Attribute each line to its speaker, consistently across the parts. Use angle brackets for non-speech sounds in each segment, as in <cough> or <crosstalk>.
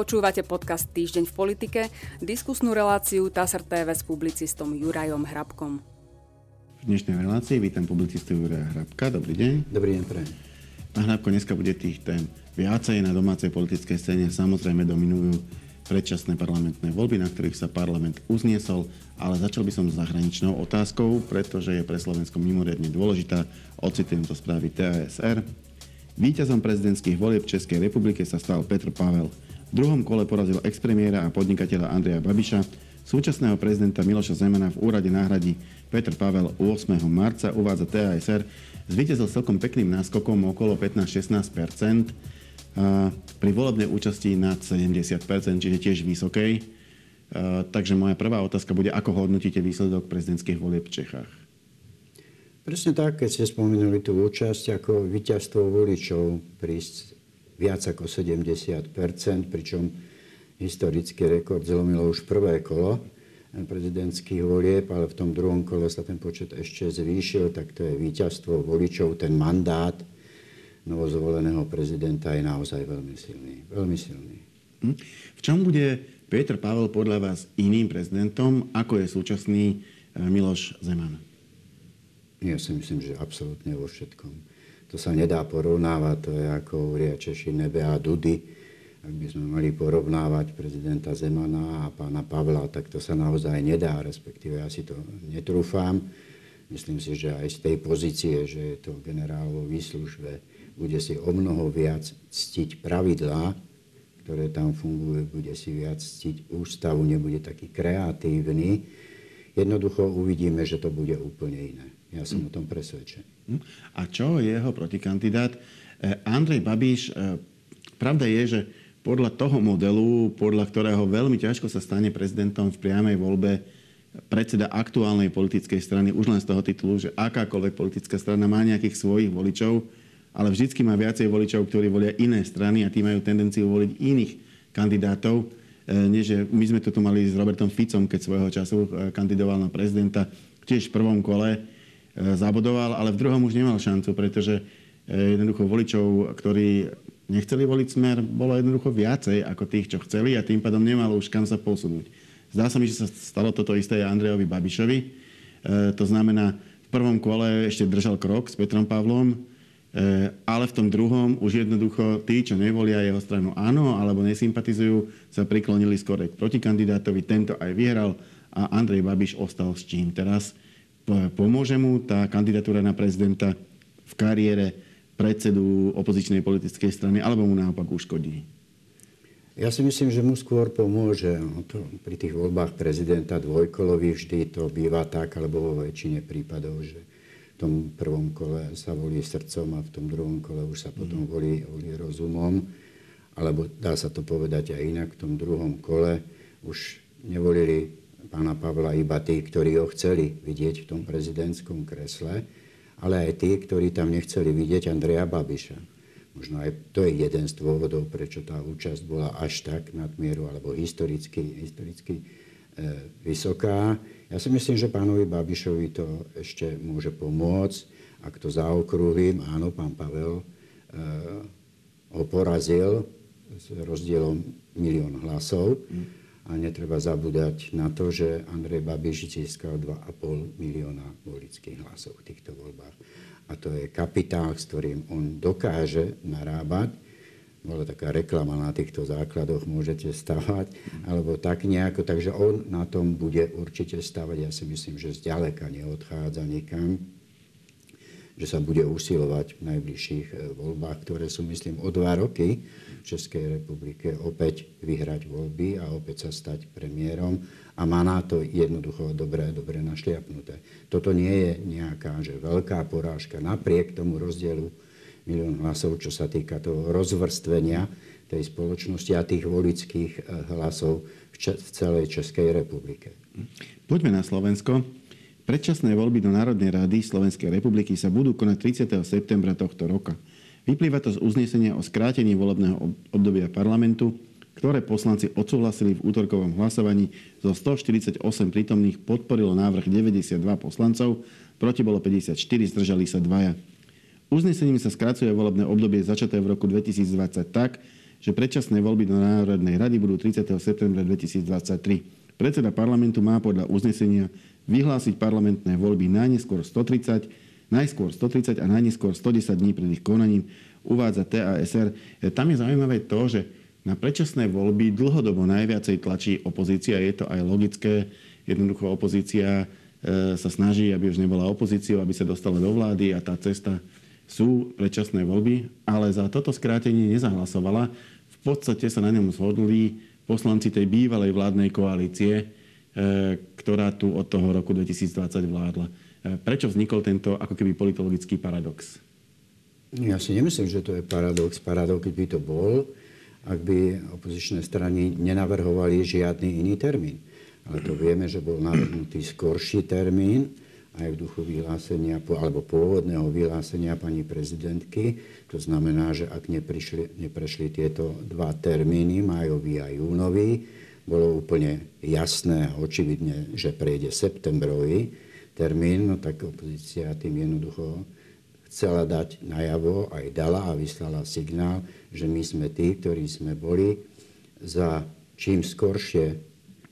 Speaker 1: Počúvate podcast Týždeň v politike, diskusnú reláciu TASR TV s publicistom Jurajom Hrabkom.
Speaker 2: V dnešnej relácii vítam publicistu Juraja Hrabka. Dobrý deň.
Speaker 3: Dobrý deň, prajem.
Speaker 2: Pán Hrabko, dneska bude tých tém viacej na domácej politickej scéne. Samozrejme dominujú predčasné parlamentné voľby, na ktorých sa parlament uzniesol, ale začal by som s zahraničnou otázkou, pretože je pre Slovensko mimoriadne dôležitá. Ocitujem to správy TASR. Výťazom prezidentských volieb Českej republike sa stal Petr Pavel. V druhom kole porazil expremiéra a podnikateľa Andreja Babiša. Súčasného prezidenta Miloša Zemana v úrade náhradí Petr Pavel 8. marca, uvádza TASR. Zvíťazil celkom pekným náskokom okolo 15-16% pri volebnej účasti nad 70% čiže tiež vysokej. Takže moja prvá otázka bude, ako hodnotíte výsledok prezidentských volieb v Čechách?
Speaker 3: Presne tak, keď ste spomenuli tú účasť ako víťazstvo voličov prísť viac ako 70% pričom historický rekord zlomilo už prvé kolo prezidentských volieb, ale v tom druhom kole sa ten počet ešte zvýšil, tak to je víťazstvo voličov, ten mandát novozvoleného prezidenta je naozaj veľmi silný. Veľmi silný.
Speaker 2: Hm? V čom bude Petr Pavel podľa vás iným prezidentom, ako je súčasný e, Miloš Zeman?
Speaker 3: Ja si myslím, že absolútne vo všetkom to sa nedá porovnávať, to je ako hovoria Češi nebe a dudy. Ak by sme mali porovnávať prezidenta Zemana a pána Pavla, tak to sa naozaj nedá, respektíve ja si to netrúfam. Myslím si, že aj z tej pozície, že je to generál vo výslužbe, bude si o mnoho viac ctiť pravidlá, ktoré tam fungujú, bude si viac ctiť ústavu, nebude taký kreatívny. Jednoducho uvidíme, že to bude úplne iné. Ja som o tom presvedčený.
Speaker 2: Hm? A čo jeho protikandidát? Eh, Andrej Babiš, eh, pravda je, že podľa toho modelu, podľa ktorého veľmi ťažko sa stane prezidentom v priamej voľbe predseda aktuálnej politickej strany, už len z toho titulu, že akákoľvek politická strana má nejakých svojich voličov, ale vždycky má viacej voličov, ktorí volia iné strany a tí majú tendenciu voliť iných kandidátov. Nie, že my sme to tu mali s Robertom Ficom, keď svojho času kandidoval na prezidenta, tiež v prvom kole E, zabodoval, ale v druhom už nemal šancu, pretože e, jednoducho voličov, ktorí nechceli voliť smer, bolo jednoducho viacej ako tých, čo chceli a tým pádom nemalo už kam sa posunúť. Zdá sa mi, že sa stalo toto isté aj Andrejovi Babišovi. E, to znamená, v prvom kole ešte držal krok s Petrom Pavlom, e, ale v tom druhom už jednoducho tí, čo nevolia jeho stranu áno, alebo nesympatizujú, sa priklonili skôr k protikandidátovi. Tento aj vyhral a Andrej Babiš ostal s čím teraz pomôže mu tá kandidatúra na prezidenta v kariére predsedu opozičnej politickej strany, alebo mu naopak uškodí?
Speaker 3: Ja si myslím, že mu skôr pomôže. No to, pri tých voľbách prezidenta dvojkolových vždy to býva tak, alebo vo väčšine prípadov, že v tom prvom kole sa volí srdcom a v tom druhom kole už sa potom mhm. volí, volí rozumom. Alebo dá sa to povedať aj inak, v tom druhom kole už nevolili pána Pavla iba tí, ktorí ho chceli vidieť v tom prezidentskom kresle, ale aj tí, ktorí tam nechceli vidieť Andreja Babiša. Možno aj to je jeden z dôvodov, prečo tá účasť bola až tak nadmieru alebo historicky, historicky e, vysoká. Ja si myslím, že pánovi Babišovi to ešte môže pomôcť. Ak to zaokrúhlim, áno, pán Pavel e, ho porazil s rozdielom milión hlasov. Mm a netreba zabúdať na to, že Andrej Babiš získal 2,5 milióna volických hlasov v týchto voľbách. A to je kapitál, s ktorým on dokáže narábať. Bola taká reklama na týchto základoch, môžete stavať, alebo tak nejako. Takže on na tom bude určite stavať. Ja si myslím, že zďaleka neodchádza nikam že sa bude usilovať v najbližších e, voľbách, ktoré sú, myslím, o dva roky v Českej republike opäť vyhrať voľby a opäť sa stať premiérom a má na to jednoducho dobre, dobre našliapnuté. Toto nie je nejaká že veľká porážka napriek tomu rozdielu milión hlasov, čo sa týka toho rozvrstvenia tej spoločnosti a tých volických e, hlasov v, v celej Českej republike.
Speaker 2: Poďme na Slovensko. Predčasné voľby do Národnej rady Slovenskej republiky sa budú konať 30. septembra tohto roka. Vyplýva to z uznesenia o skrátení volebného obdobia parlamentu, ktoré poslanci odsúhlasili v útorkovom hlasovaní. Zo 148 prítomných podporilo návrh 92 poslancov, proti bolo 54, zdržali sa dvaja. Uznesením sa skracuje volebné obdobie začaté v roku 2020 tak, že predčasné voľby do Národnej rady budú 30. septembra 2023. Predseda parlamentu má podľa uznesenia vyhlásiť parlamentné voľby najneskôr 130, najskôr 130 a najneskôr 110 dní pred ich konaním, uvádza TASR. Tam je zaujímavé to, že na predčasné voľby dlhodobo najviacej tlačí opozícia. Je to aj logické. Jednoducho opozícia E, sa snaží, aby už nebola opozíciou, aby sa dostala do vlády a tá cesta sú predčasné voľby, ale za toto skrátenie nezahlasovala. V podstate sa na ňom zhodli poslanci tej bývalej vládnej koalície, e, ktorá tu od toho roku 2020 vládla. E, prečo vznikol tento ako keby politologický paradox?
Speaker 3: Ja si nemyslím, že to je paradox. Paradox by to bol, ak by opozičné strany nenavrhovali žiadny iný termín ale to vieme, že bol navrhnutý skorší termín aj v duchu vyhlásenia, alebo pôvodného vyhlásenia pani prezidentky. To znamená, že ak neprišli, neprešli tieto dva termíny, májový a júnový, bolo úplne jasné a očividne, že prejde septembrový termín, no tak opozícia tým jednoducho chcela dať najavo, aj dala a vyslala signál, že my sme tí, ktorí sme boli za čím skoršie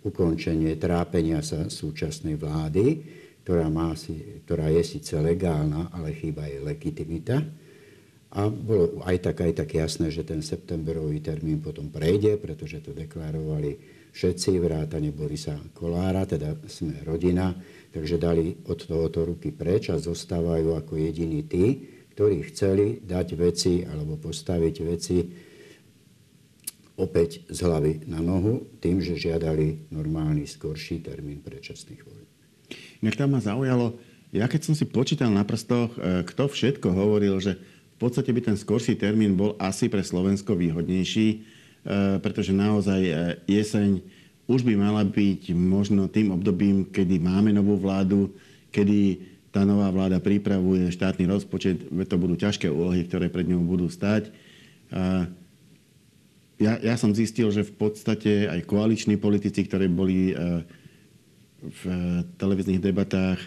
Speaker 3: ukončenie trápenia sa súčasnej vlády, ktorá, má si, ktorá je síce legálna, ale chýba jej legitimita. A bolo aj tak, aj tak jasné, že ten septemberový termín potom prejde, pretože to deklarovali všetci, vrátane Borisa Kolára, teda sme rodina, takže dali od tohoto ruky preč a zostávajú ako jediní tí, ktorí chceli dať veci alebo postaviť veci opäť z hlavy na nohu tým, že žiadali normálny skorší termín predčasných volieb.
Speaker 2: Inak tam ma zaujalo, ja keď som si počítal na prstoch, e, kto všetko hovoril, že v podstate by ten skorší termín bol asi pre Slovensko výhodnejší, pretože naozaj e, jeseň už by mala byť možno tým obdobím, kedy máme novú vládu, kedy tá nová vláda pripravuje štátny rozpočet, to budú ťažké úlohy, ktoré pred ňou budú stať ja, ja som zistil, že v podstate aj koaliční politici, ktorí boli eh, v televíznych debatách,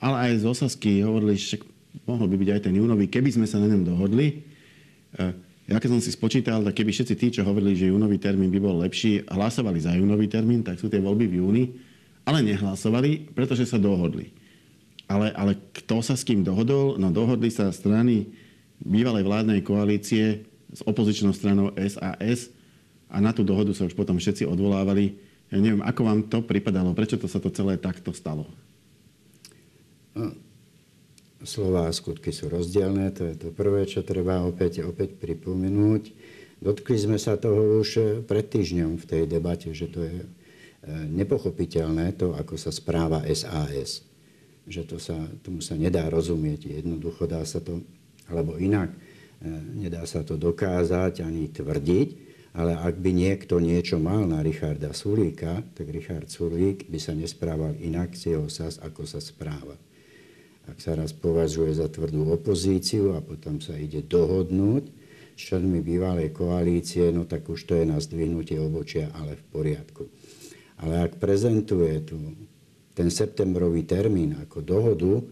Speaker 2: ale aj z Osasky hovorili, že mohol by byť aj ten júnový, keby sme sa na ňom dohodli. Ja keď som si spočítal, tak keby všetci tí, čo hovorili, že júnový termín by bol lepší, hlasovali za júnový termín, tak sú tie voľby v júni, ale nehlasovali, pretože sa dohodli. Ale, ale kto sa s kým dohodol? No dohodli sa strany bývalej vládnej koalície s opozičnou stranou SAS a na tú dohodu sa už potom všetci odvolávali. Ja neviem, ako vám to pripadalo? Prečo to sa to celé takto stalo?
Speaker 3: Slova a skutky sú rozdielne, to je to prvé, čo treba opäť, opäť pripomenúť. Dotkli sme sa toho už pred týždňom v tej debate, že to je e, nepochopiteľné to, ako sa správa SAS. Že to sa, tomu sa nedá rozumieť. Jednoducho dá sa to, alebo inak, e, nedá sa to dokázať ani tvrdiť, ale ak by niekto niečo mal na Richarda Sulíka, tak Richard Sulík by sa nesprával inak z jeho sas, ako sa správa. Ak sa raz považuje za tvrdú opozíciu a potom sa ide dohodnúť s členmi bývalej koalície, no tak už to je na zdvihnutie obočia, ale v poriadku. Ale ak prezentuje tu ten septembrový termín ako dohodu e,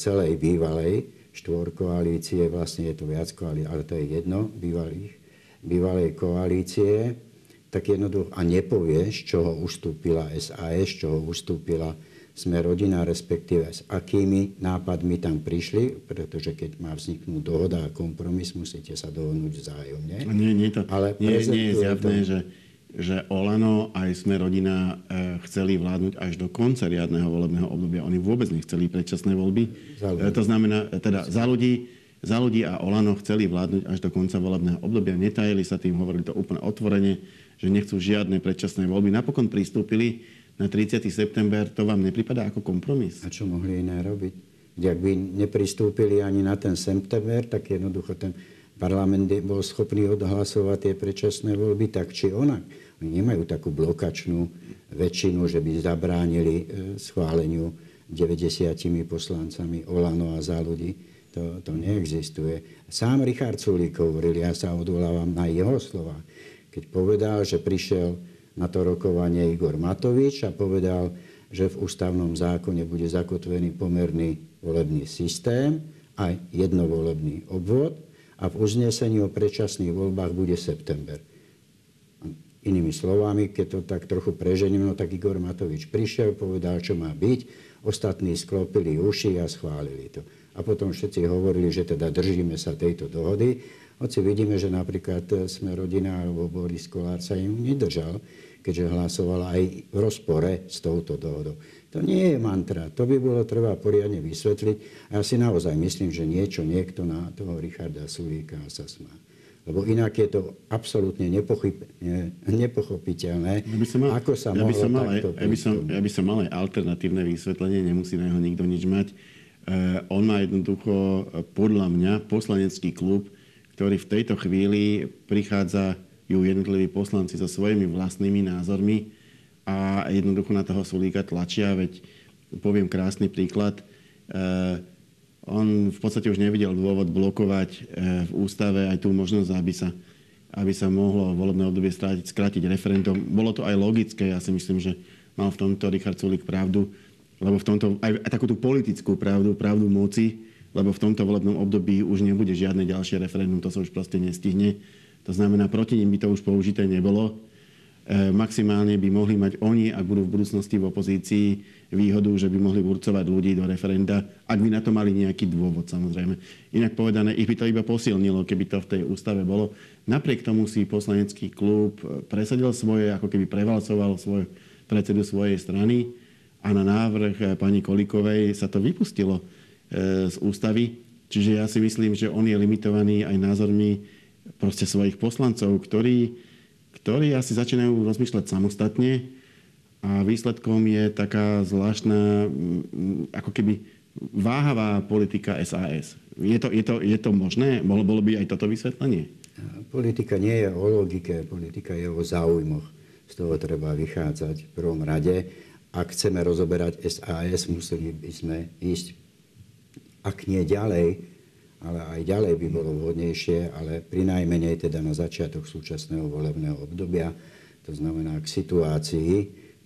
Speaker 3: celej bývalej štvorkoalície, vlastne je to viac koalícií, ale to je jedno, bývalých, bývalej koalície, tak jednoducho a nepovie, z čoho ustúpila SAS, z čoho ustúpila sme rodina, respektíve s akými nápadmi tam prišli, pretože keď má vzniknúť dohoda a kompromis, musíte sa dohodnúť vzájomne.
Speaker 2: Nie, nie, to, Ale nie, nie je zjavné, to... že, že Olano aj sme rodina e, chceli vládnuť až do konca riadneho volebného obdobia. Oni vôbec nechceli predčasné voľby. E, to znamená, e, teda za ľudí, za ľudí a Olano chceli vládnuť až do konca volebného obdobia. Netajili sa tým, hovorili to úplne otvorene, že nechcú žiadne predčasné voľby. Napokon pristúpili na 30. september. To vám nepripadá ako kompromis?
Speaker 3: A čo mohli iné robiť? Ak by nepristúpili ani na ten september, tak jednoducho ten parlament bol schopný odhlasovať tie predčasné voľby tak či onak. Oni nemajú takú blokačnú väčšinu, že by zabránili e, schváleniu 90 poslancami Olano a za ľudí to, to neexistuje. Sám Richard Sulík hovoril, ja sa odvolávam na jeho slova, keď povedal, že prišiel na to rokovanie Igor Matovič a povedal, že v ústavnom zákone bude zakotvený pomerný volebný systém aj jednovolebný obvod a v uznesení o predčasných voľbách bude september. Inými slovami, keď to tak trochu prežením, no tak Igor Matovič prišiel, povedal, čo má byť, ostatní sklopili uši a schválili to. A potom všetci hovorili, že teda držíme sa tejto dohody, hoci vidíme, že napríklad sme rodina alebo Boris Kolár sa im nedržal, keďže hlasovala aj v rozpore s touto dohodou. To nie je mantra, to by bolo treba poriadne vysvetliť. A ja si naozaj myslím, že niečo niekto na toho Richarda Sulíka sa smá lebo inak je to absolútne nepochopiteľné, ja by som mal, ako sa ja by som mal
Speaker 2: aj, ja, by som, ja by som mal aj alternatívne vysvetlenie, nemusí na jeho nikto nič mať. Uh, on má jednoducho, eh, podľa mňa, poslanecký klub, ktorý v tejto chvíli prichádza ju jednotliví poslanci so svojimi vlastnými názormi a jednoducho na toho Sulíka tlačia, veď poviem krásny príklad. Uh, on v podstate už nevidel dôvod blokovať e, v ústave aj tú možnosť, aby sa, aby sa mohlo volebné obdobie skrátiť, skrátiť referendum. Bolo to aj logické, ja si myslím, že mal v tomto Richard Sulik pravdu, lebo v tomto aj, aj takú tú politickú pravdu, pravdu moci, lebo v tomto volebnom období už nebude žiadne ďalšie referendum, to sa už proste nestihne. To znamená, proti ním by to už použité nebolo. E, maximálne by mohli mať oni, ak budú v budúcnosti v opozícii, výhodu, že by mohli urcovať ľudí do referenda, ak by na to mali nejaký dôvod samozrejme. Inak povedané, ich by to iba posilnilo, keby to v tej ústave bolo. Napriek tomu si poslanecký klub presadil svoje, ako keby prevalcoval svoj predsedu svojej strany a na návrh pani Kolikovej sa to vypustilo e, z ústavy. Čiže ja si myslím, že on je limitovaný aj názormi proste svojich poslancov, ktorí, ktorí asi začínajú rozmýšľať samostatne a výsledkom je taká zvláštna, mm, ako keby váhavá politika SAS. Je to, je to, je to možné? Bolo, bolo by aj toto vysvetlenie?
Speaker 3: Politika nie je o logike, politika je o záujmoch. Z toho treba vychádzať v prvom rade. Ak chceme rozoberať SAS, museli by sme ísť, ak nie ďalej, ale aj ďalej by bolo vhodnejšie, ale pri najmenej teda na začiatok súčasného volebného obdobia, to znamená k situácii,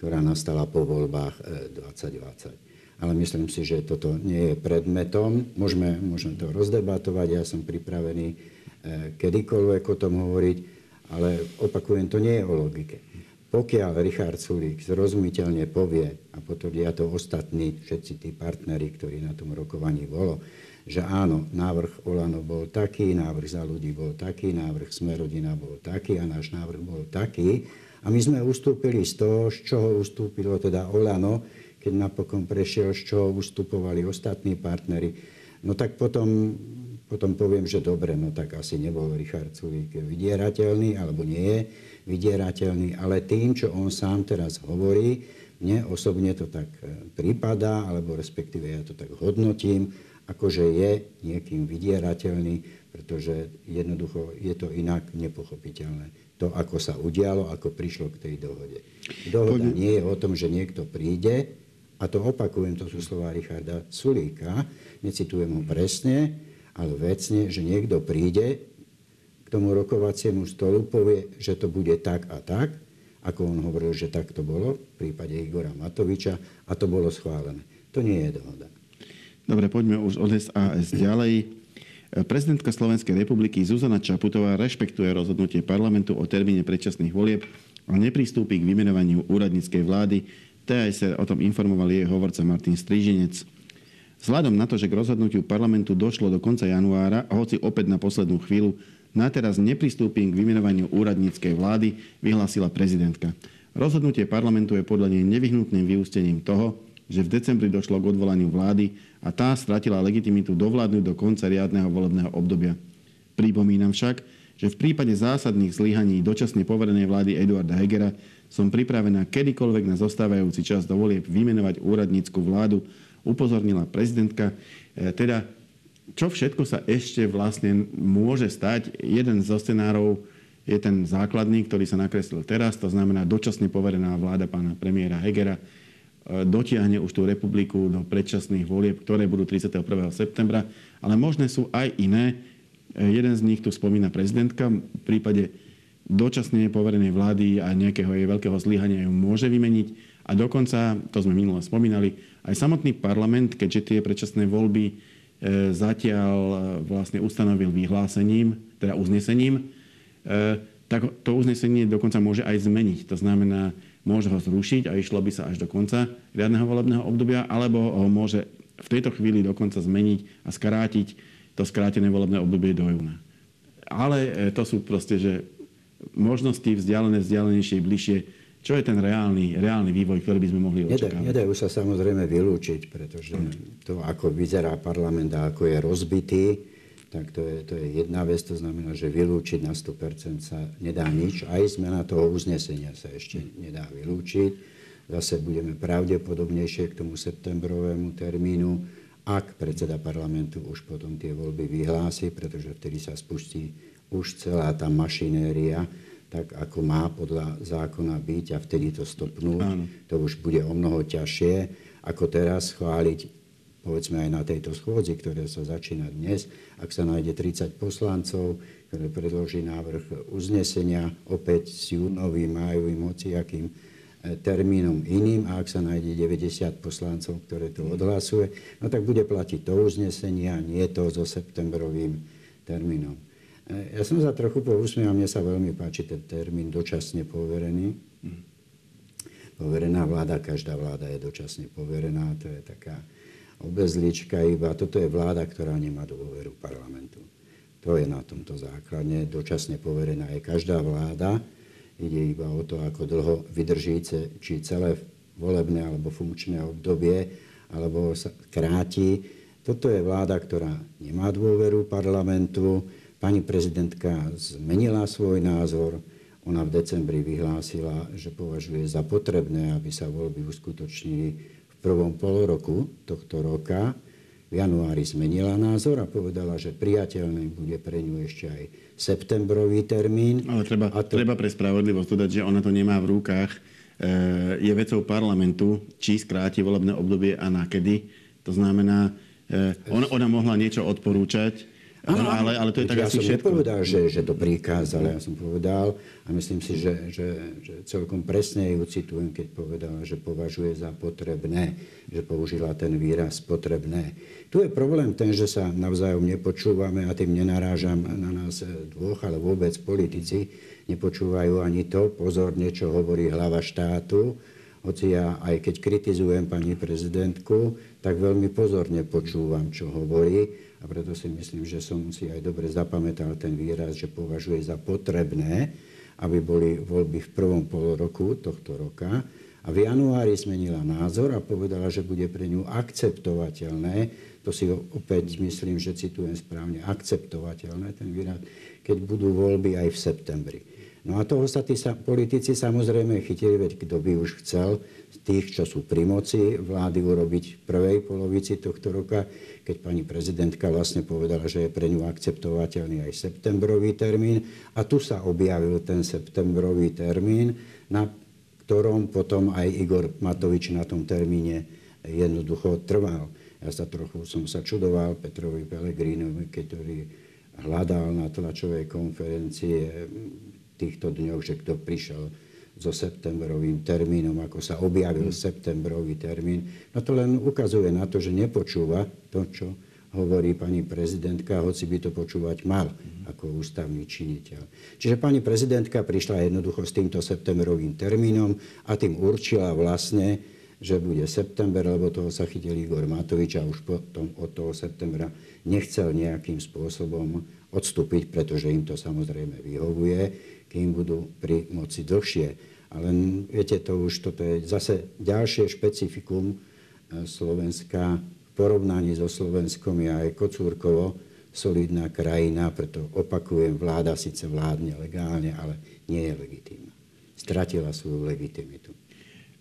Speaker 3: ktorá nastala po voľbách 2020. E, Ale myslím si, že toto nie je predmetom. Môžeme, môžeme to rozdebatovať, ja som pripravený e, kedykoľvek o tom hovoriť, ale opakujem, to nie je o logike. Pokiaľ Richard Sulík zrozumiteľne povie, a potvrdia to ostatní, všetci tí partneri, ktorí na tom rokovaní bolo, že áno, návrh Olano bol taký, návrh za ľudí bol taký, návrh Smerodina bol taký a náš návrh bol taký, a my sme ustúpili z toho, z čoho ustúpilo teda Olano, keď napokon prešiel, z čoho ustupovali ostatní partnery. No tak potom, potom poviem, že dobre, no tak asi nebol Richard Sulík vydierateľný, alebo nie je vydierateľný, ale tým, čo on sám teraz hovorí, mne osobne to tak e, prípada, alebo respektíve ja to tak hodnotím, akože je niekým vydierateľný, pretože jednoducho je to inak nepochopiteľné to, ako sa udialo, ako prišlo k tej dohode. Dohoda Poď... nie je o tom, že niekto príde, a to opakujem, to sú slova Richarda Sulíka, necitujem ho presne, ale vecne, že niekto príde k tomu rokovaciemu stolu, povie, že to bude tak a tak, ako on hovoril, že tak to bolo v prípade Igora Matoviča a to bolo schválené. To nie je dohoda.
Speaker 2: Dobre, poďme už od SAS ďalej. Prezidentka Slovenskej republiky Zuzana Čaputová rešpektuje rozhodnutie parlamentu o termíne predčasných volieb a nepristúpi k vymenovaniu úradníckej vlády. TAS o tom informoval jej hovorca Martin Stríženec. Vzhľadom na to, že k rozhodnutiu parlamentu došlo do konca januára, hoci opäť na poslednú chvíľu, na teraz nepristúpim k vymenovaniu úradníckej vlády, vyhlásila prezidentka. Rozhodnutie parlamentu je podľa nej nevyhnutným vyústením toho, že v decembri došlo k odvolaniu vlády a tá stratila legitimitu dovládnuť do konca riadneho volebného obdobia. Pripomínam však, že v prípade zásadných zlyhaní dočasne poverenej vlády Eduarda Hegera som pripravená kedykoľvek na zostávajúci čas do volieb vymenovať úradnícku vládu, upozornila prezidentka. E, teda, čo všetko sa ešte vlastne môže stať? Jeden zo scenárov je ten základný, ktorý sa nakreslil teraz, to znamená dočasne poverená vláda pána premiéra Hegera, dotiahne už tú republiku do predčasných volieb, ktoré budú 31. septembra. Ale možné sú aj iné. E, jeden z nich tu spomína prezidentka. V prípade dočasne poverenej vlády a nejakého jej veľkého zlyhania ju môže vymeniť. A dokonca, to sme minule spomínali, aj samotný parlament, keďže tie predčasné voľby e, zatiaľ vlastne ustanovil vyhlásením, teda uznesením, tak to uznesenie dokonca môže aj zmeniť. To znamená, môže ho zrušiť a išlo by sa až do konca riadneho volebného obdobia, alebo ho môže v tejto chvíli dokonca zmeniť a skrátiť to skrátené volebné obdobie do júna. Ale to sú proste, že možnosti vzdialené, vzdialenejšie, bližšie čo je ten reálny, reálny vývoj, ktorý by sme mohli očakávať?
Speaker 3: Nedajú sa samozrejme vylúčiť, pretože to, ako vyzerá parlament a ako je rozbitý, tak to je, to je jedna vec, to znamená, že vylúčiť na 100% sa nedá nič. Aj zmena toho uznesenia sa ešte nedá vylúčiť. Zase budeme pravdepodobnejšie k tomu septembrovému termínu, ak predseda parlamentu už potom tie voľby vyhlási, pretože vtedy sa spustí už celá tá mašinéria, tak ako má podľa zákona byť a vtedy to stopnúť. Áno. To už bude o mnoho ťažšie, ako teraz chváliť, povedzme aj na tejto schôdzi, ktoré sa začína dnes, ak sa nájde 30 poslancov, ktoré predloží návrh uznesenia opäť s júnovým, májovým, hociakým e, termínom iným a ak sa nájde 90 poslancov, ktoré to odhlasuje, no tak bude platiť to uznesenie a nie to so septembrovým termínom. Ja som sa trochu pousmial, mne sa veľmi páči ten termín dočasne poverený. Poverená vláda, každá vláda je dočasne poverená, to je taká obezlička iba. Toto je vláda, ktorá nemá dôveru parlamentu. To je na tomto základne. Dočasne poverená je každá vláda. Ide iba o to, ako dlho vydrží, či celé volebné alebo funkčné obdobie, alebo sa kráti. Toto je vláda, ktorá nemá dôveru parlamentu, Pani prezidentka zmenila svoj názor. Ona v decembri vyhlásila, že považuje za potrebné, aby sa voľby uskutočnili prvom poloroku tohto roka. V januári zmenila názor a povedala, že priateľný bude pre ňu ešte aj septembrový termín.
Speaker 2: Ale treba, a to... treba pre spravodlivosť dodať, že ona to nemá v rukách. E, je vecou parlamentu, či skráti volebné obdobie a na kedy. To znamená, e, ona, ona mohla niečo odporúčať,
Speaker 3: Áno, ale, ale to je tak ja asi som všetko. nepovedal, že, že to prikázal, ja som povedal a myslím si, že, že, že celkom presne ju citujem, keď povedala, že považuje za potrebné, že použila ten výraz potrebné. Tu je problém ten, že sa navzájom nepočúvame a tým nenarážam na nás dvoch, ale vôbec politici nepočúvajú ani to. Pozor, niečo hovorí hlava štátu, hoci ja aj keď kritizujem pani prezidentku, tak veľmi pozorne počúvam, čo hovorí a preto si myslím, že som si aj dobre zapamätal ten výraz, že považuje za potrebné, aby boli voľby v prvom roku tohto roka. A v januári zmenila názor a povedala, že bude pre ňu akceptovateľné, to si opäť myslím, že citujem správne, akceptovateľné ten výraz, keď budú voľby aj v septembri. No a toho sa tí sa, politici samozrejme chytili, veď kto by už chcel tých, čo sú pri moci vlády urobiť v prvej polovici tohto roka, keď pani prezidentka vlastne povedala, že je pre ňu akceptovateľný aj septembrový termín. A tu sa objavil ten septembrový termín, na ktorom potom aj Igor Matovič na tom termíne jednoducho trval. Ja sa trochu som sa čudoval Petrovi Pelegrínovi, ktorý hľadal na tlačovej konferencie týchto dňoch, že kto prišiel so septembrovým termínom, ako sa objavil mm. septembrový termín. No to len ukazuje na to, že nepočúva to, čo hovorí pani prezidentka, hoci by to počúvať mal mm. ako ústavný činiteľ. Čiže pani prezidentka prišla jednoducho s týmto septembrovým termínom a tým určila vlastne, že bude september, lebo toho sa chytil Igor Matovič a už potom od toho septembra nechcel nejakým spôsobom odstúpiť, pretože im to samozrejme vyhovuje, kým budú pri moci dlhšie. Ale viete, to už toto je zase ďalšie špecifikum e, Slovenska. V porovnaní so Slovenskom je aj Kocúrkovo solidná krajina, preto opakujem, vláda síce vládne legálne, ale nie je legitímna. Stratila svoju legitimitu.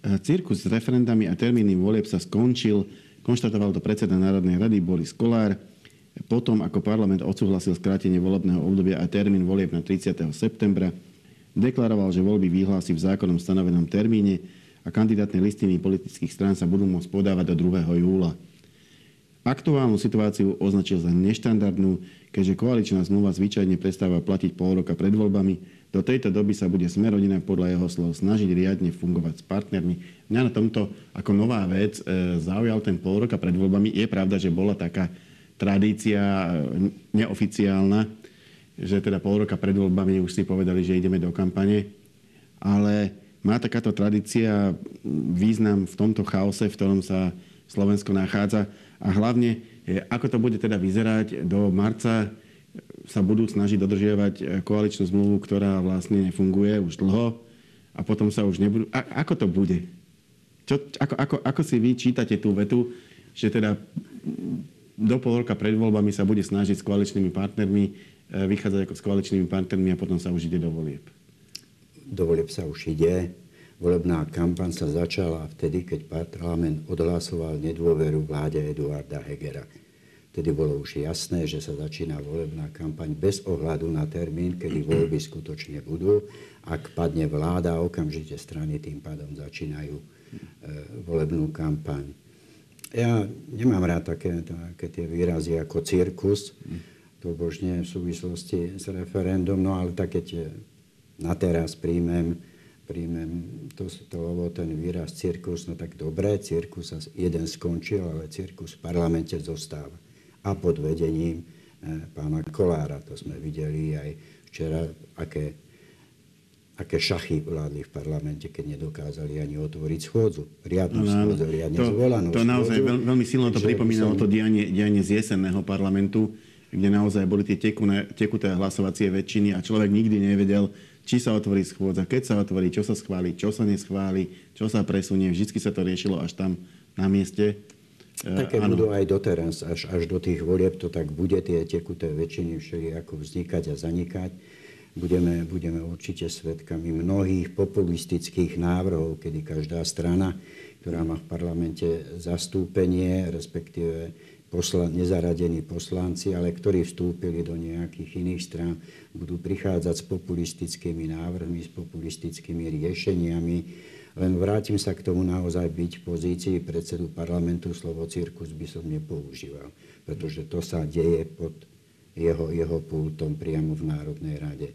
Speaker 2: E, cirkus s referendami a termíny volieb sa skončil. Konštatoval to predseda Národnej rady Boris Kolár. Potom, ako parlament odsúhlasil skrátenie volebného obdobia a termín volieb na 30. septembra, Deklaroval, že voľby vyhlási v zákonom stanovenom termíne a kandidátne listiny politických strán sa budú môcť podávať do 2. júla. Aktuálnu situáciu označil za neštandardnú, keďže koaličná zmluva zvyčajne prestáva platiť pol roka pred voľbami. Do tejto doby sa bude Smerodina podľa jeho slov snažiť riadne fungovať s partnermi. Mňa na tomto ako nová vec e, zaujal ten pol roka pred voľbami. Je pravda, že bola taká tradícia e, neoficiálna, že teda pol roka pred voľbami už si povedali, že ideme do kampane. Ale má takáto tradícia význam v tomto chaose, v ktorom sa Slovensko nachádza a hlavne, ako to bude teda vyzerať do marca, sa budú snažiť dodržiavať koaličnú zmluvu, ktorá vlastne nefunguje už dlho a potom sa už nebudú... A, ako to bude? Čo, ako, ako, ako si vy čítate tú vetu, že teda do pol roka pred voľbami sa bude snažiť s koaličnými partnermi e, vychádzať ako s koaličnými partnermi a potom sa už ide do volieb?
Speaker 3: Do volieb sa už ide. Volebná kampaň sa začala vtedy, keď parlament odhlasoval nedôveru vláde Eduarda Hegera. Vtedy bolo už jasné, že sa začína volebná kampaň bez ohľadu na termín, kedy voľby skutočne budú. Ak padne vláda, okamžite strany tým pádom začínajú e, volebnú kampaň. Ja nemám rád také, také tie výrazy ako cirkus, to božne v súvislosti s referendum, no ale také tie na teraz príjmem príjmem to, lebo ten výraz cirkus, no tak dobre, cirkus sa jeden skončil, ale cirkus v parlamente zostáva. A pod vedením e, pána Kolára, to sme videli aj včera, aké, aké šachy vládli v parlamente, keď nedokázali ani otvoriť schôdzu. Riadnu no, schôdzu, riadne to, zvolanú
Speaker 2: To naozaj veľ, veľmi silno to pripomínalo som... to dianie, dianie z jesenného parlamentu, kde naozaj boli tie tekuné, tekuté hlasovacie väčšiny a človek nikdy nevedel, či sa otvorí schôdza, keď sa otvorí, čo sa schváli, čo sa neschváli, čo sa presunie. Vždy sa to riešilo až tam na mieste.
Speaker 3: E, Také ano. budú aj doteraz, až, až do tých volieb to tak bude, tie tekuté väčšiny všeli ako vznikať a zanikať. Budeme, budeme určite svedkami mnohých populistických návrhov, kedy každá strana, ktorá má v parlamente zastúpenie, respektíve posla, nezaradení poslanci, ale ktorí vstúpili do nejakých iných strán, budú prichádzať s populistickými návrhmi, s populistickými riešeniami. Len vrátim sa k tomu naozaj byť v pozícii predsedu parlamentu, slovo cirkus by som nepoužíval, pretože to sa deje pod jeho, jeho pultom priamo v Národnej rade.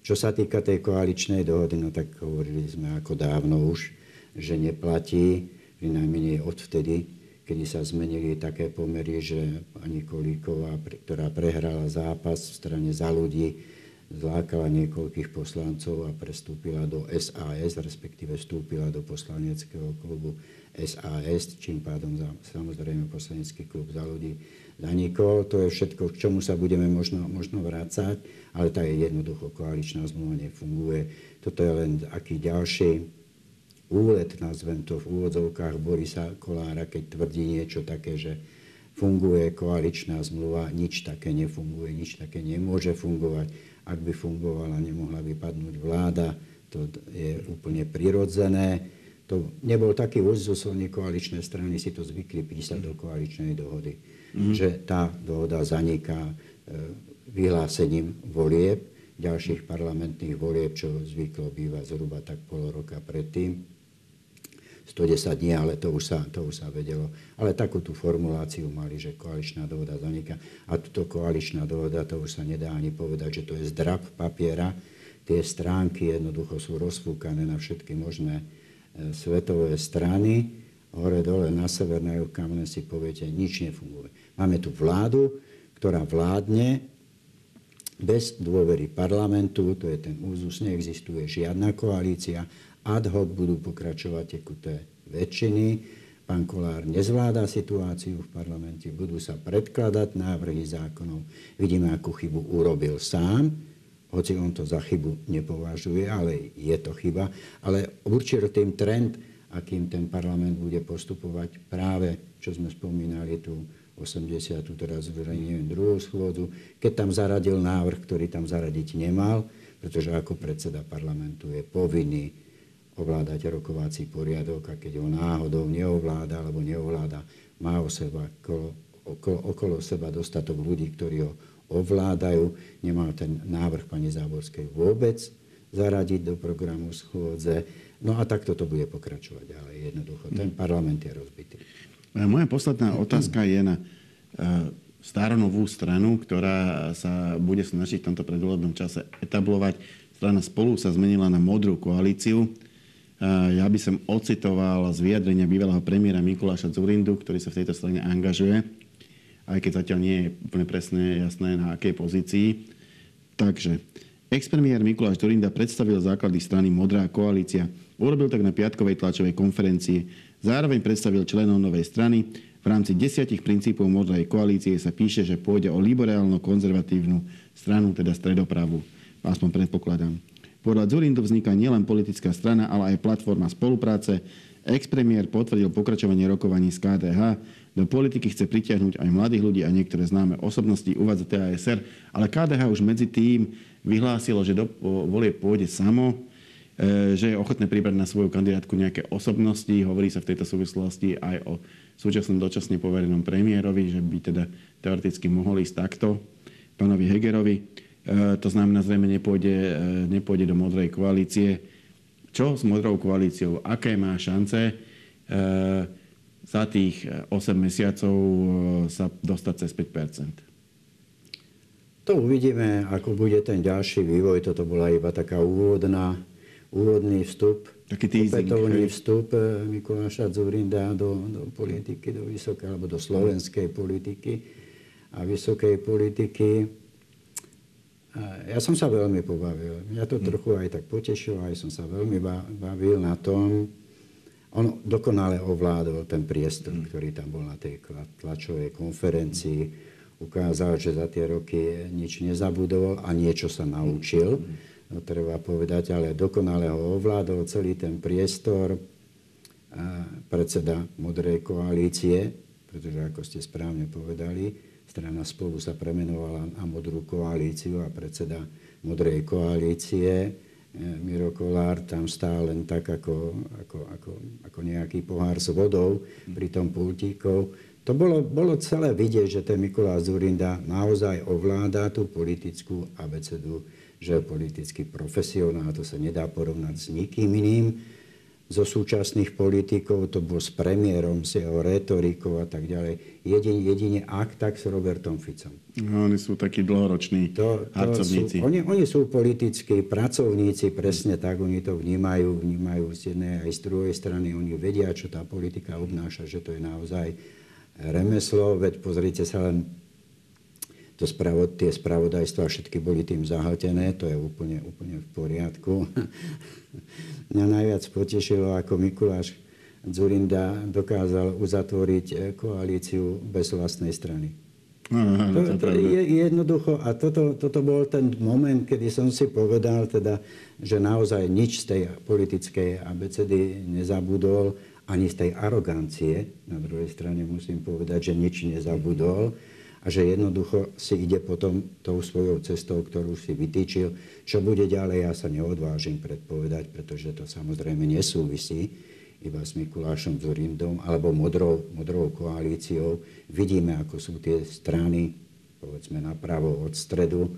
Speaker 3: Čo sa týka tej koaličnej dohody, no tak hovorili sme ako dávno už, že neplatí, najmenej odvtedy, kedy sa zmenili také pomery, že pani Kolíková, ktorá prehrala zápas v strane za ľudí, zlákala niekoľkých poslancov a prestúpila do SAS, respektíve vstúpila do poslaneckého klubu SAS, čím pádom za, samozrejme poslanecký klub za ľudí zanikol. To je všetko, k čomu sa budeme možno, možno vrácať, ale tá je jednoducho koaličná zmluva nefunguje. Toto je len aký ďalší úlet, nazvem to v úvodzovkách Borisa Kolára, keď tvrdí niečo také, že funguje koaličná zmluva, nič také nefunguje, nič také nemôže fungovať. Ak by fungovala, nemohla by padnúť vláda, to je úplne prirodzené. To nebol taký úzus, oni koaličné strany si to zvykli písať do koaličnej dohody, mm. že tá dohoda zaniká e, vyhlásením volieb, ďalších parlamentných volieb, čo zvyklo bývať zhruba tak pol roka predtým. 110 dní, ale to už, sa, to už sa vedelo. Ale takú tú formuláciu mali, že koaličná dohoda zaniká. A túto koaličná dohoda, to už sa nedá ani povedať, že to je zdrab papiera. Tie stránky jednoducho sú rozfúkané na všetky možné e, svetové strany. Hore, dole, na sever, na juh, kam si poviete, nič nefunguje. Máme tu vládu, ktorá vládne bez dôvery parlamentu, to je ten úzus, neexistuje žiadna koalícia ad hoc budú pokračovať tekuté väčšiny. Pán Kolár nezvláda situáciu v parlamente, budú sa predkladať návrhy zákonov. Vidíme, akú chybu urobil sám, hoci on to za chybu nepovažuje, ale je to chyba. Ale určite tým trend, akým ten parlament bude postupovať práve, čo sme spomínali tu 80. teraz zverejňujem druhú schôdzu, keď tam zaradil návrh, ktorý tam zaradiť nemal, pretože ako predseda parlamentu je povinný ovládať rokovací poriadok a keď ho náhodou neovláda alebo neovláda, má o seba okolo, okolo, okolo seba dostatok ľudí, ktorí ho ovládajú. Nemá ten návrh pani Záborskej vôbec zaradiť do programu schôdze. No a takto to bude pokračovať ďalej. Jednoducho, ten parlament je rozbitý.
Speaker 2: Moja posledná otázka je na e, staronovú stranu, ktorá sa bude snažiť v tomto predvolebnom čase etablovať. Strana spolu sa zmenila na modrú koalíciu. Ja by som ocitoval z vyjadrenia bývalého premiéra Mikuláša Zurindu, ktorý sa v tejto strane angažuje, aj keď zatiaľ nie je úplne presne jasné na akej pozícii. Takže, ex-premiér Mikuláš Dorinda predstavil základy strany Modrá koalícia. Urobil tak na piatkovej tlačovej konferencii. Zároveň predstavil členov novej strany. V rámci desiatich princípov Modrej koalície sa píše, že pôjde o liberálno-konzervatívnu stranu, teda stredopravu. Aspoň predpokladám. Podľa Zurindu vzniká nielen politická strana, ale aj platforma spolupráce. Ex-premiér potvrdil pokračovanie rokovaní z KDH. Do politiky chce pritiahnuť aj mladých ľudí a niektoré známe osobnosti, uvádza TASR, ale KDH už medzi tým vyhlásilo, že do volie pôjde samo, že je ochotné pribrať na svoju kandidátku nejaké osobnosti. Hovorí sa v tejto súvislosti aj o súčasnom dočasne poverenom premiérovi, že by teda teoreticky mohol ísť takto pánovi Hegerovi. E, to znamená, zrejme nepôjde, e, nepôjde do modrej koalície. Čo s modrou koalíciou? Aké má šance e, za tých 8 mesiacov sa dostať cez 5
Speaker 3: To uvidíme, ako bude ten ďalší vývoj. Toto bola iba taká úvodná, úvodný vstup,
Speaker 2: taký teasing,
Speaker 3: opätovný vstup Mikuláša Zurinda do, do politiky, do vysokej alebo do slovenskej politiky a vysokej politiky. Ja som sa veľmi pobavil. Mňa to hm. trochu aj tak potešilo, aj som sa veľmi bavil na tom. On dokonale ovládol ten priestor, hm. ktorý tam bol na tej tlačovej konferencii. Ukázal, že za tie roky nič nezabudol a niečo sa naučil. No, treba povedať, ale dokonale ho ovládol celý ten priestor predseda Modrej koalície, pretože ako ste správne povedali, Strana spolu sa premenovala na Modrú koalíciu a predseda Modrej koalície e, Miro Kolár tam stál len tak ako, ako, ako, ako nejaký pohár s vodou pri tom pultíkov. To bolo, bolo celé vidieť, že ten Mikulás Zurinda naozaj ovláda tú politickú abecedu, že je politický profesionál, to sa nedá porovnať s nikým iným zo súčasných politikov, to bol s premiérom, s jeho retorikou a tak ďalej. Jedine, jedine ak, tak s Robertom Ficom.
Speaker 2: No, oni sú takí dlhoroční to, to.
Speaker 3: Sú, oni, oni sú politickí pracovníci, presne tak, oni to vnímajú, vnímajú z jednej aj z druhej strany. Oni vedia, čo tá politika obnáša, že to je naozaj remeslo, veď pozrite sa len to spravo, tie spravodajstva všetky boli tým zahltené, to je úplne, úplne v poriadku. <laughs> Mňa najviac potešilo, ako Mikuláš Zurinda dokázal uzatvoriť eh, koalíciu bez vlastnej strany.
Speaker 2: Aha, to, to, to
Speaker 3: je jednoducho, a toto, toto bol ten moment, kedy som si povedal, teda, že naozaj nič z tej politickej abecedy nezabudol, ani z tej arogancie. Na druhej strane musím povedať, že nič nezabudol a že jednoducho si ide potom tou svojou cestou, ktorú si vytýčil. Čo bude ďalej, ja sa neodvážim predpovedať, pretože to samozrejme nesúvisí iba s Mikulášom Zurindom alebo modrou, modrou koalíciou. Vidíme, ako sú tie strany, povedzme napravo od stredu,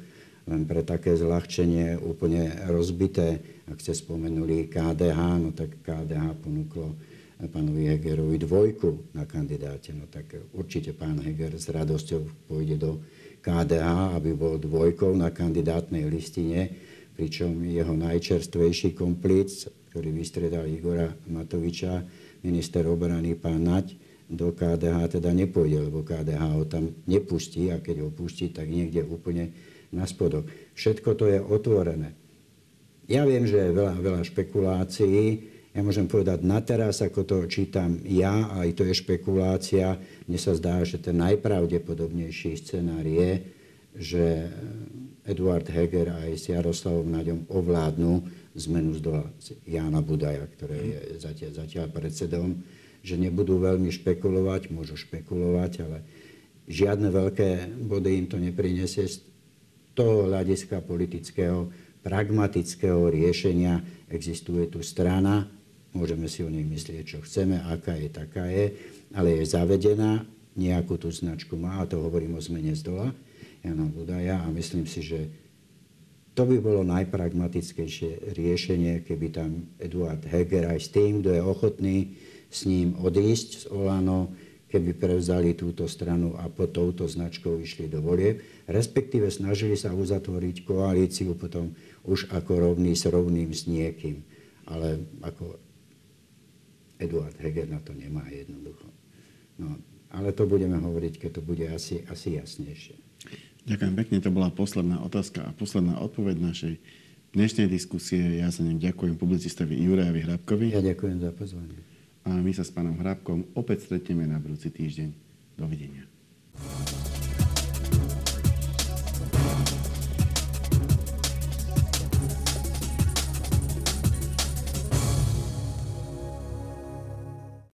Speaker 3: len pre také zľahčenie úplne rozbité. Ak ste spomenuli KDH, no tak KDH ponúklo pánovi Hegerovi dvojku na kandidáte. No tak určite pán Heger s radosťou pôjde do KDH, aby bol dvojkou na kandidátnej listine, pričom jeho najčerstvejší komplic, ktorý vystredal Igora Matoviča, minister obrany pán Nať, do KDH teda nepôjde, lebo KDH ho tam nepustí a keď ho pustí, tak niekde úplne na spodok. Všetko to je otvorené. Ja viem, že je veľa, veľa špekulácií, ja môžem povedať na teraz, ako to čítam ja, aj to je špekulácia, mne sa zdá, že ten najpravdepodobnejší scenár je, že Eduard Heger aj s Jaroslavom Naďom ovládnu zmenu z dola Jána Budaja, ktorý je zatiaľ, zatiaľ predsedom, že nebudú veľmi špekulovať, môžu špekulovať, ale žiadne veľké body im to neprinesie z toho hľadiska politického, pragmatického riešenia. Existuje tu strana, Môžeme si o nej myslieť, čo chceme, aká je, taká je, ale je zavedená, nejakú tú značku má, a to hovorím o zmene z dola, Jana Budaja, a myslím si, že to by bolo najpragmatickejšie riešenie, keby tam Eduard Heger aj s tým, kto je ochotný s ním odísť z Olano, keby prevzali túto stranu a pod touto značkou išli do volieb, respektíve snažili sa uzatvoriť koalíciu potom už ako rovný s rovným s niekým. Ale ako Eduard Heger na to nemá jednoducho. No, ale to budeme hovoriť, keď to bude asi, asi jasnejšie.
Speaker 2: Ďakujem pekne, to bola posledná otázka a posledná odpoveď našej dnešnej diskusie. Ja sa ním ďakujem publicistovi Jurajovi Hrabkovi.
Speaker 3: Ja ďakujem za pozvanie.
Speaker 2: A my sa s pánom Hrabkom opäť stretneme na budúci týždeň. Dovidenia.